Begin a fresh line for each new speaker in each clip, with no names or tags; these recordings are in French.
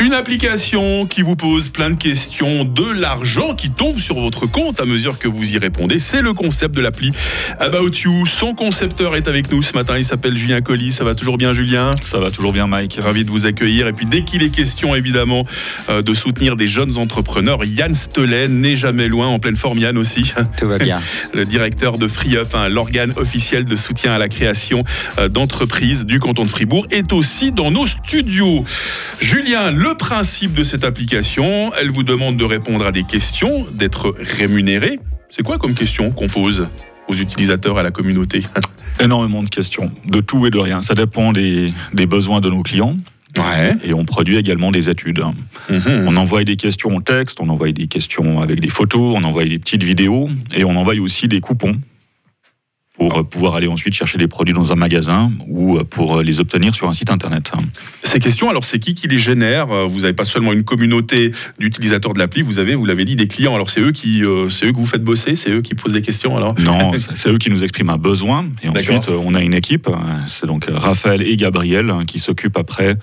Une application qui vous pose plein de questions, de l'argent qui tombe sur votre compte à mesure que vous y répondez. C'est le concept de l'appli About You. Son concepteur est avec nous ce matin. Il s'appelle Julien Colli. Ça va toujours bien, Julien?
Ça va toujours bien, Mike.
Ravi de vous accueillir. Et puis, dès qu'il est question, évidemment, euh, de soutenir des jeunes entrepreneurs, Yann Stelen n'est jamais loin, en pleine forme, Yann aussi.
Tout va bien.
le directeur de FreeUp, hein, l'organe officiel de soutien à la création euh, d'entreprises du canton de Fribourg, est aussi dans nos studios. Julien, le principe de cette application, elle vous demande de répondre à des questions, d'être rémunéré. C'est quoi comme question qu'on pose aux utilisateurs, à la communauté?
Énormément de questions, de tout et de rien. Ça dépend des, des besoins de nos clients.
Ouais.
Et on produit également des études.
Mhm.
On envoie des questions en texte, on envoie des questions avec des photos, on envoie des petites vidéos et on envoie aussi des coupons pour euh, pouvoir aller ensuite chercher des produits dans un magasin ou euh, pour les obtenir sur un site internet.
Ces questions, alors c'est qui qui les génère? Euh, Vous n'avez pas seulement une communauté d'utilisateurs de l'appli, vous avez, vous l'avez dit, des clients. Alors c'est eux qui, euh, c'est eux que vous faites bosser, c'est eux qui posent des questions. Alors?
Non, c'est eux qui nous expriment un besoin. Et ensuite, euh, on a une équipe. euh, C'est donc euh, Raphaël et Gabriel hein, qui s'occupent après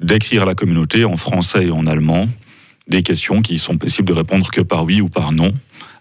d'écrire à la communauté en français et en allemand des questions qui sont possibles de répondre que par oui ou par non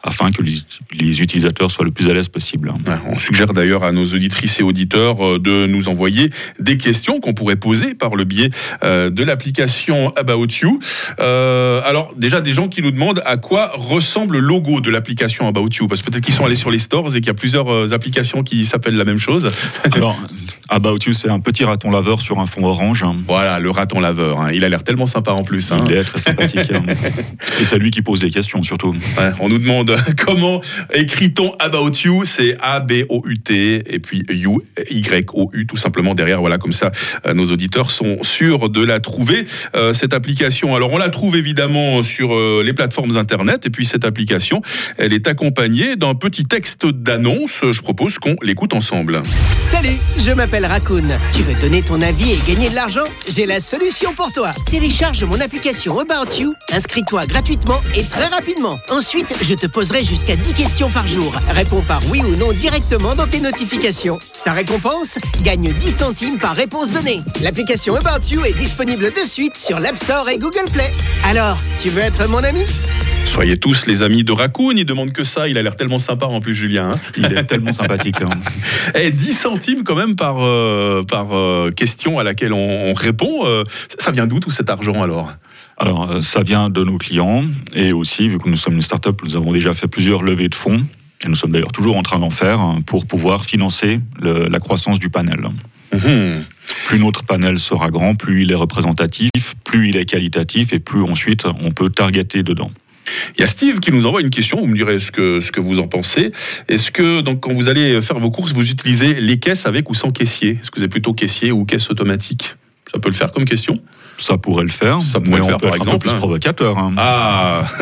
afin que les, les utilisateurs soient le plus à l'aise possible.
On suggère d'ailleurs à nos auditrices et auditeurs euh, de nous envoyer des questions qu'on pourrait poser par le biais euh, de l'application About You. Euh, alors déjà des gens qui nous demandent à quoi ressemble le logo de l'application About You, parce que peut-être qu'ils sont allés sur les stores et qu'il y a plusieurs applications qui s'appellent la même chose.
Alors, About You, c'est un petit raton laveur sur un fond orange. hein.
Voilà, le raton laveur. hein. Il a l'air tellement sympa en plus. hein.
Il est très sympathique. hein. Et c'est lui qui pose les questions surtout.
Ouais, on nous demande comment écrit-on About You C'est A-B-O-U-T et puis You, Y-O-U, tout simplement derrière. Voilà, comme ça, euh, nos auditeurs sont sûrs de la trouver, euh, cette application. Alors, on la trouve évidemment sur euh, les plateformes Internet. Et puis, cette application, elle est accompagnée d'un petit texte d'annonce. Je propose qu'on l'écoute ensemble.
Salut, je m'appelle Raccoon. Tu veux donner ton avis et gagner de l'argent? J'ai la solution pour toi. Télécharge mon application About You, inscris-toi gratuitement et très rapidement. Ensuite, je te poserai jusqu'à 10 questions par jour. Réponds par oui ou non directement dans tes notifications. Ta récompense Gagne 10 centimes par réponse donnée. L'application About You est disponible de suite sur l'App Store et Google Play. Alors, tu veux être mon ami?
Soyez tous les amis de Raccoon. Il demande que ça. Il a l'air tellement sympa en plus, Julien. hein.
Il est tellement sympathique. hein.
Eh, 10 centimes quand même par, euh, par euh, question à laquelle on, on répond. Euh, ça- vient d'où tout cet argent alors?
Alors, ça vient de nos clients et aussi, vu que nous sommes une start-up, nous avons déjà fait plusieurs levées de fonds et nous sommes d'ailleurs toujours en train d'en faire hein, pour pouvoir financer le- la croissance du panel.
Mhm.
Plus notre panel sera grand, plus il est représentatif, plus il est qualitatif et plus ensuite on peut targeter dedans.
Il y a Steve qui nous envoie une question. Vous me direz ce que, ce que vous en pensez. Est-ce que donc quand vous allez faire vos courses, vous utilisez les caisses avec ou sans caissier? Est-ce que vous êtes plutôt caissier ou caisse automatique? Ça peut le faire comme question?
Ça pourrait le faire,
Ça pourrait
mais
le
on
faire,
peut
par
être un
exemple,
peu plus
hein.
provocateur. hein.
Ah,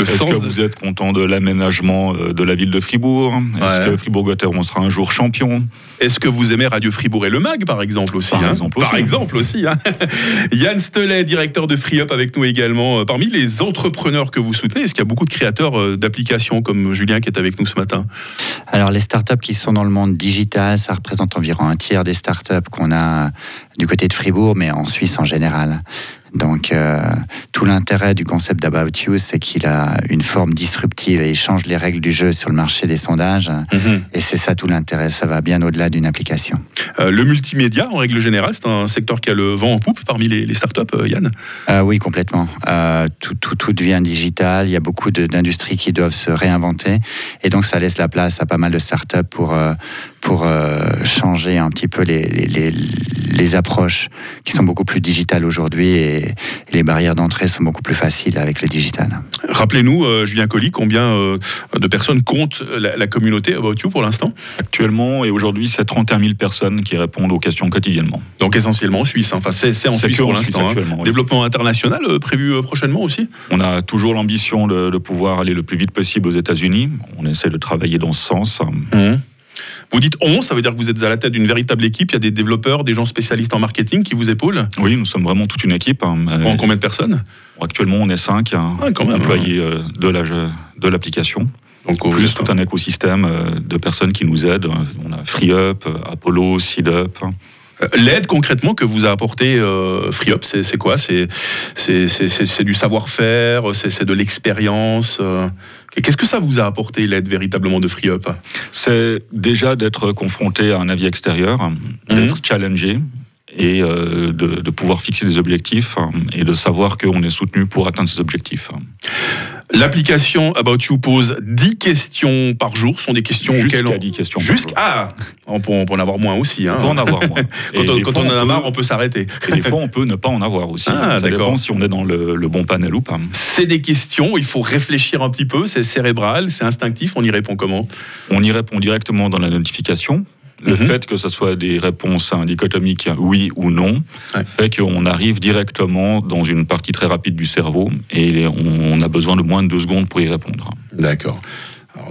Est-ce que
de-
vous êtes content de l'aménagement euh, de la ville de Fribourg? Est-ce
Ouais.
que Fribourg-Gotteron sera un jour champion?
Est-ce que vous aimez Radio Fribourg et le Mag, par exemple aussi
Par
hein
exemple
Par
aussi.
exemple aussi. hein. Yann Stelet, directeur de FreeUp avec nous également. Euh, Parmi les entrepreneurs que vous soutenez, est-ce qu'il y a beaucoup de créateurs euh, d'applications comme Julien qui est avec nous ce matin?
Alors, les startups qui sont dans le monde digital, ça représente environ un tiers des startups qu'on a du côté de Fribourg, mais en Suisse en général. Donc, euh, tout l'intérêt du concept d'About You, c'est qu'il a une forme disruptive et il change les règles du jeu sur le marché des sondages. Et c'est ça tout l'intérêt. Ça va bien au-delà d'une application.
Euh, le multimédia, en règle générale, c'est un secteur qui a le vent en poupe parmi les, les startups, euh, Yann?
Euh, oui, complètement. Tout, tout, tout devient digital. Il y a beaucoup d'industries qui doivent se réinventer. Et donc, ça laisse la place à pas mal de startups pour, pour changer un petit peu les, les, les, les approches qui sont beaucoup plus digitales aujourd'hui et les barrières d'entrée sont beaucoup plus faciles avec le digital.
Rappelez-nous, euh, Julien Colli, combien euh, de personnes compte la, la communauté About You pour l'instant?
Actuellement et aujourd'hui, c'est 31 000 personnes qui répondent aux questions quotidiennement.
Donc essentiellement en Suisse. Enfin, c'est en Suisse pour l'instant. hein.
oui.
Développement international euh, prévu euh, prochainement aussi?
On a toujours l'ambition de, de pouvoir aller le plus vite possible aux États-Unis. On essaie de travailler dans ce sens.
Vous dites on, ça veut dire que vous êtes à la tête d'une véritable équipe. Il y a des développeurs, des gens spécialistes en marketing qui vous épaulent.
Oui, nous sommes vraiment toute une équipe. hein.
En combien de personnes?
Actuellement, on est cinq hein,
Ah, quand même,
employés euh, de la- de l'application.
Donc,
Plus tout un écosystème euh, de personnes qui nous aident. On a FreeUp, euh, Apollo, SeedUp.
Euh, L'aide concrètement que vous a apporté euh, FreeUp, c'est c'est quoi? C'est c'est- c'est- c'est- du savoir-faire, c'est c'est de l'expérience. euh. Qu'est-ce que ça vous a apporté l'aide véritablement de FreeUp
C'est déjà d'être confronté à un avis extérieur, d'être challengé et euh, de, de pouvoir fixer des objectifs et de savoir qu'on est soutenu pour atteindre ces objectifs.
L'application About You pose 10 questions par jour. Ce sont des questions auxquelles
Jusqu'à
on...
10 questions.
Jusqu'à... Ah On peut, on peut en avoir moins aussi. Hein.
On peut en avoir moins.
Quand, on, quand
fois,
on en a marre, on peut s'arrêter.
Et des fois, on peut ne pas en avoir aussi.
Ah,
Ça
d'accord.
dépend si on est dans le, le bon panel ou pas.
C'est des questions, il faut réfléchir un petit peu, c'est cérébral, c'est instinctif, on y répond comment?
On y répond directement dans la notification. Le
Mhm.
fait que ce soit des réponses hein, dichotomiques oui ou non
Ouais.
fait qu'on arrive directement dans une partie très rapide du cerveau et on a besoin de moins de deux secondes pour y répondre.
D'accord.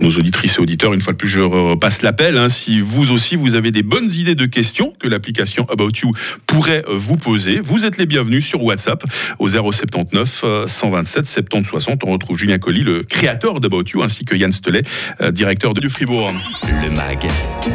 Nos auditrices et auditeurs, une fois de plus, je repasse l'appel. hein. si vous aussi, vous avez des bonnes idées de questions que l'application About You pourrait euh, vous poser, vous êtes les bienvenus sur WhatsApp au 079 euh, 127 70 60. On retrouve Julien Colli, le créateur d'About You, ainsi que Yann Stelet, euh, directeur de du Fribourg.
Le MAG,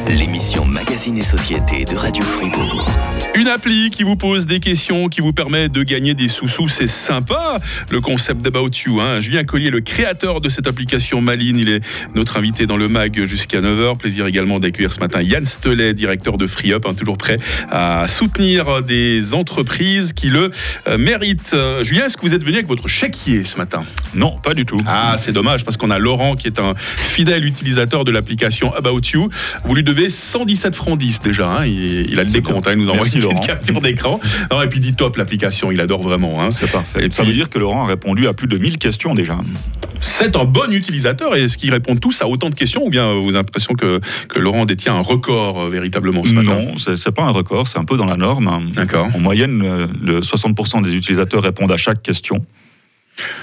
l'émission Magazine et Société de Radio Fribourg.
Une appli qui vous pose des questions, qui vous permet de gagner des sous-sous, c'est sympa. Le concept d'About You. Hein. Julien Collier, le créateur de cette application Maline, il est notre invité dans le MAG jusqu'à 9h. Plaisir également d'accueillir ce matin Yann Stelet, directeur de FreeUp, hein, toujours prêt à soutenir des entreprises qui le euh, méritent. Euh, Julien, est-ce que vous êtes venu avec votre chéquier ce matin?
Non, pas du tout.
ah, c'est dommage parce qu'on a Laurent qui est un fidèle utilisateur de l'application About You. Vous lui devez 117 francs 10 déjà. hein. Il, il a le décompte. hein. Il nous envoie
Laurent.
capture d'écran. Et puis dit top l'application. Il adore vraiment. hein.
C'est parfait.
Et
Ça
puis-
veut dire que Laurent a répondu à plus de 1000 questions déjà.
C'est un bon utilisateur. Et est-ce qu'ils répondent tous à autant de questions ou bien vous avez l'impression que, que Laurent détient un record euh, véritablement ce matin?
Non, c'est c'est pas un record, c'est un peu dans la norme.
D'accord.
En moyenne, euh, le 60% des utilisateurs répondent à chaque question.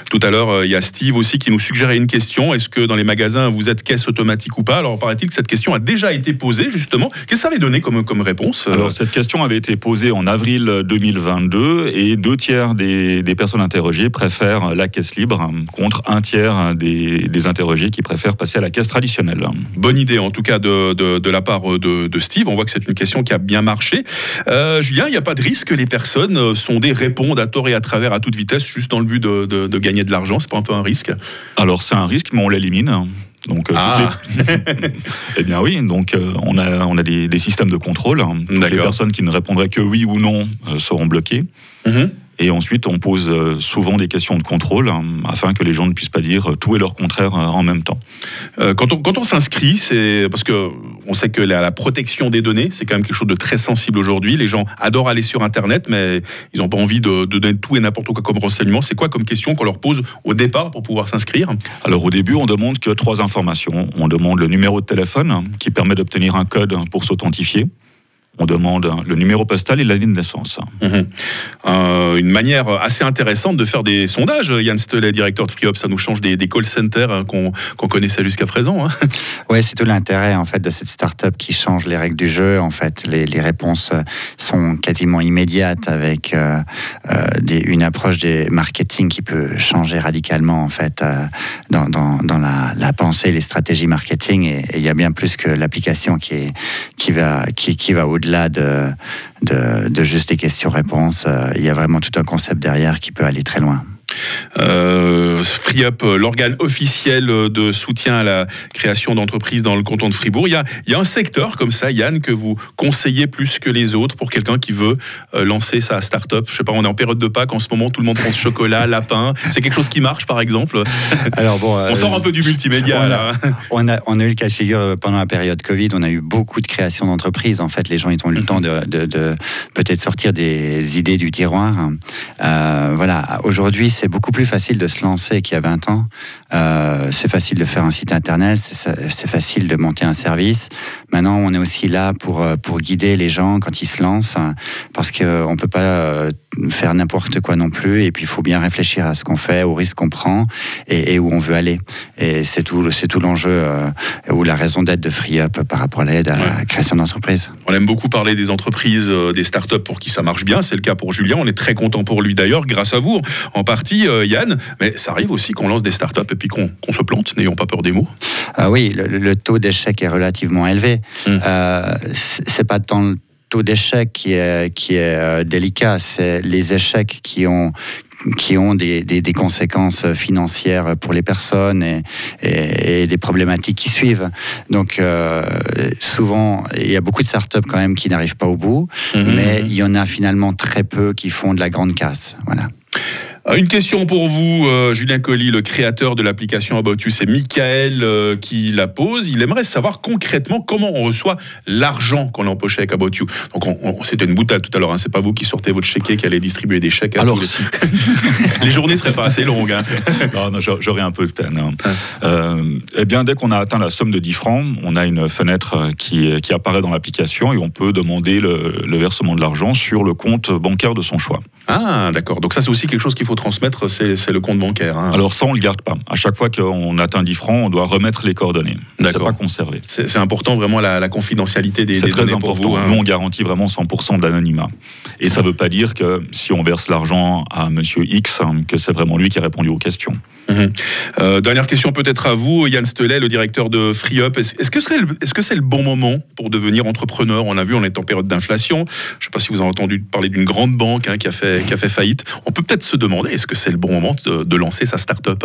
Tout à l'heure, euh, il y a Steve aussi qui nous suggérait une question. Est-ce que dans les magasins, vous êtes caisse automatique ou pas? Alors, paraît-il que cette question a déjà été posée, justement. Qu'est-ce que ça avait donné comme, comme réponse euh,
Alors, cette question avait été posée en avril 2022 et deux tiers des, des personnes interrogées préfèrent la caisse libre contre un tiers des, des interrogés qui préfèrent passer à la caisse traditionnelle.
Bonne idée, en tout cas, de, de, de la part de, de Steve. On voit que c'est une question qui a bien marché. Euh, Julien, il n'y a pas de risque que les personnes euh, sondées répondent à tort et à travers à toute vitesse, juste dans le but de, de- de gagner de l'argent. C'est pas un peu un risque
Alors, c'est un risque, mais on l'élimine. Donc, euh,
Ah.
les- eh bien oui, donc euh, on a, on a des, des systèmes de contrôle. hein. Les personnes qui ne répondraient que oui ou non euh, seront bloquées.
Mhm.
Et ensuite, on pose euh, souvent des questions de contrôle hein, afin que les gens ne puissent pas dire tout et leur contraire euh, en même temps.
Euh, quand on, quand on s'inscrit, c'est parce que on sait que la, la protection des données, c'est quand même quelque chose de très sensible aujourd'hui. Les gens adorent aller sur Internet, mais ils n'ont pas envie de, de donner tout et n'importe quoi comme renseignement. C'est quoi comme question qu'on leur pose au départ pour pouvoir s'inscrire?
Alors au début, on demande que trois informations. On demande le numéro de téléphone hein, qui permet d'obtenir un code pour s'authentifier. On demande hein, le numéro postal et la ligne de naissance.
Mhm. Euh, une manière assez intéressante de faire des sondages. Yann Stelet, directeur de FreeUp, ça nous change des, des call centers hein, qu'on connaissait jusqu'à présent. hein.
Ouais, c'est tout l'intérêt en fait de cette start-up qui change les règles du jeu. En fait, les, les réponses sont quasiment immédiates avec euh, euh, des- une approche des marketing qui peut changer radicalement en fait euh, dans, dans, dans la, la pensée, les stratégies marketing. Et et il y a bien plus que l'application qui est qui va qui, qui va au-delà de, de de juste des questions-réponses. Euh, Il y a vraiment tout un concept derrière qui peut aller très loin.
Euh, FreeUp, euh, l'organe officiel euh, de soutien à la création d'entreprises dans le canton de Fribourg. Il y, a, il y a un secteur comme ça, Yann, que vous conseillez plus que les autres pour quelqu'un qui veut euh, lancer sa start-up? Je sais pas, on est en période de Pâques en ce moment, tout le monde pense chocolat, lapin. C'est quelque chose qui marche, par exemple?
Alors bon,
On sort un peu du multimédia,
on a-
là.
On a, on a eu le cas de figure pendant la période Covid, on a eu beaucoup de création d'entreprises. En fait, les gens ils ont eu le temps de, de- de peut-être sortir des idées du tiroir. Voilà, aujourd'hui, c'est beaucoup plus facile de se lancer qu'il y a 20 ans. Euh, c'est facile de faire un site internet, c'est facile de monter un service. Maintenant, on est aussi là pour, euh, pour guider les gens quand ils se lancent, hein, parce qu'on ne peut pas euh, faire n'importe quoi non plus. Et puis, il faut bien réfléchir à ce qu'on fait, aux risques qu'on prend et, et où on veut aller. Et c'est tout, c'est tout l'enjeu euh, ou la raison d'être de FreeUp par rapport à l'aide à la création d'entreprise.
On aime beaucoup parler des entreprises, euh, des startups pour qui ça marche bien. C'est le cas pour Julien. On est très content pour lui d'ailleurs, grâce à vous en partie. Euh, Yann, mais ça arrive aussi qu'on lance des startups et puis qu'on se plante, n'ayons pas peur des mots.
Ah oui, le, taux d'échec est relativement élevé. Hum. Euh, c'est pas tant le taux d'échec qui est, qui est euh, délicat, c'est les échecs qui ont, qui ont des, des, conséquences financières pour les personnes et, et, des problématiques qui suivent. Donc euh, souvent, il y a beaucoup de startups quand même qui n'arrivent pas au bout, mhm. mais il y en a finalement très peu qui font de la grande casse. Voilà.
Euh, une question pour vous, euh, Julien Colli, le créateur de l'application About You. C'est Michael euh, qui la pose. Il aimerait savoir concrètement comment on reçoit l'argent qu'on a empoché avec About You. Donc, c'était une boutade tout à l'heure. Hein. C'est pas vous qui sortez votre chéquier qui allez distribuer des chèques. À
Alors,
les... les... journées seraient pas assez longues. Hein.
non, j'aurais un peu de peine. Hein. eh bien, dès qu'on a atteint la somme de 10 francs, on a une fenêtre qui, qui apparaît dans l'application et on peut demander le, le versement de l'argent sur le compte bancaire de son choix.
Ah, d'accord. Donc ça, c'est aussi quelque chose qu'il faut transmettre, c'est le compte bancaire. Hein.
Alors ça, on le garde pas. À chaque fois qu'on atteint 10 francs, on doit remettre les coordonnées. C'est pas conservé.
C'est important vraiment la, confidentialité des, des
très important.
Pour vous,
hein. Nous, on garantit vraiment 100% d'anonymat. Et ça ne veut pas dire que si on verse l'argent à Monsieur X, hein, que c'est vraiment lui qui a répondu aux questions.
Mhm. Euh, dernière question peut-être à vous, Yann Stelet, le directeur de FreeUp. Est-ce que c'est -ce le bon moment pour devenir entrepreneur? On a vu, on est en période d'inflation. Je ne sais pas si vous avez entendu parler d'une grande banque qui, a fait, qui a fait faillite. On peut peut-être se demander, est-ce que c'est le bon moment de, lancer sa start-up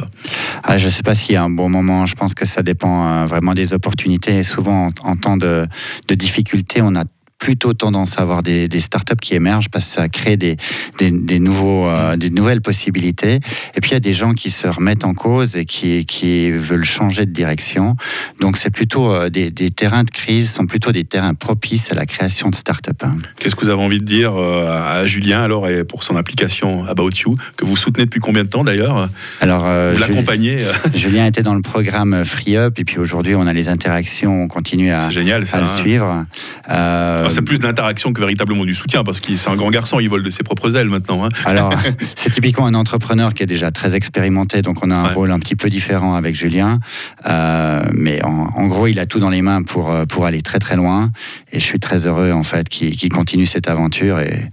ah, Je ne sais pas s'il y a un bon moment. Je pense que ça dépend euh, vraiment des opportunités. Souvent, en, temps de, de difficulté, on a plutôt tendance à avoir des, des, startups qui émergent parce que ça crée des, des, nouveaux, euh, des nouvelles possibilités. Et puis il y a des gens qui se remettent en cause et qui, qui veulent changer de direction. Donc c'est plutôt euh, des, terrains de crise, sont plutôt des terrains propices à la création de startups. Hein.
Qu'est-ce que vous avez envie de dire euh, à Julien alors et pour son application About You que vous soutenez depuis combien de temps d'ailleurs
Alors
vous l'accompagnez.
Julien était dans le programme Free Up et puis aujourd'hui on a les interactions, on continue à,
génial,
à le hein. suivre.
Euh, c'est plus de l'interaction que véritablement du soutien, parce qu'il c'est un grand garçon, il vole de ses propres ailes maintenant. Hein.
Alors, c'est typiquement un entrepreneur qui est déjà très expérimenté, donc on a un rôle un petit peu différent avec Julien. Euh, mais en, gros, il a tout dans les mains pour, euh, pour aller très très loin. Et je suis très heureux en fait qu'il continue cette aventure et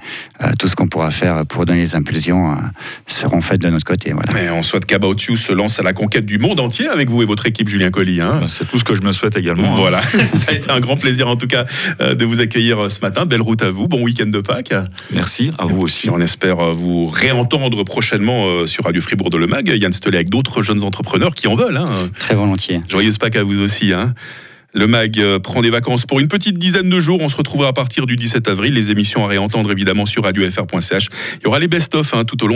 tout ce qu'on pourra faire pour donner les impulsions seront faites de notre côté. Voilà.
Mais on souhaite qu'About You se lance à la conquête du monde entier avec vous et votre équipe, Julien Colli. Hein.
Ben, c'est tout ce que je me souhaite également.
Hein. Voilà, ça a été un grand plaisir en tout cas de vous accueillir euh, ce matin. Belle route à vous, bon week-end de Pâques.
Merci, à vous aussi.
on espère euh, vous réentendre prochainement euh, sur Radio Fribourg de Le Mag. Yann Stelet avec d'autres jeunes entrepreneurs qui en veulent. Hein.
Très volontiers.
Joyeuse Pâques à vous aussi. Hein. Le MAG prend des vacances pour une petite dizaine de jours. On se retrouvera à partir du 17 avril. Les émissions à réentendre évidemment sur radiofr.ch. Il y aura les best-of hein, tout au long